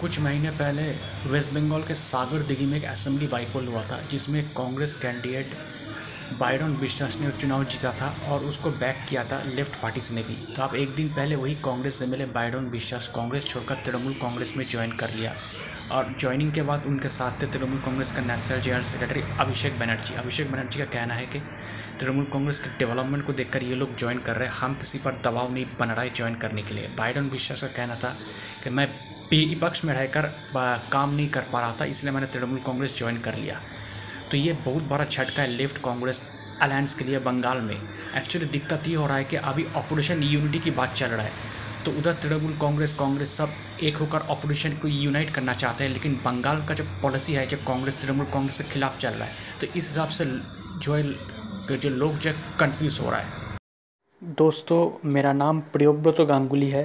कुछ महीने पहले वेस्ट बंगाल के सागर दिघी में एक असेंबली बाईपोल हुआ था, जिसमें कांग्रेस कैंडिडेट बायरन विश्वास ने चुनाव जीता था और उसको बैक किया था लेफ़्ट पार्टीज़ ने भी तो अब एक दिन पहले वही Congress M L A Bayron Biswas Congress छोड़कर तृणमूल कांग्रेस में ज्वाइन कर लिया। और ज्वाइनिंग के बाद उनके साथ थे तृणमूल कांग्रेस का national general secretary Abhishek Banerjee. Abhishek Banerjee का कहना है कि तृणमूल कांग्रेस के डेवलपमेंट को देखकर ये लोग ज्वाइन कर रहे हैं। हम किसी पर दबाव नहीं बन रहा है ज्वाइन करने के लिए। बाइडन विश्वास का कहना था कि मैं विपक्ष में रहकर काम नहीं कर पा रहा था, इसलिए मैंने तृणमूल कांग्रेस ज्वाइन कर लिया। तो ये बहुत बड़ा झटका है लेफ़्ट कांग्रेस अलायंस के लिए बंगाल में। एक्चुअली दिक्कत ये हो रहा है कि अभी ऑपरेशन यूनिटी की बात चल रहा है। तो उधर तृणमूल कांग्रेस कांग्रेस सब एक होकर ऑपरेशन को यूनाइट करना चाहते हैं, लेकिन बंगाल का जो पॉलिसी है, जो कांग्रेस, तृणमूल कांग्रेस के खिलाफ चल रहा है तो इस हिसाब से जो है, जो लोग जो कन्फ्यूज़ हो रहा है। दोस्तों, मेरा नाम प्रियोव्रत गांगुली है।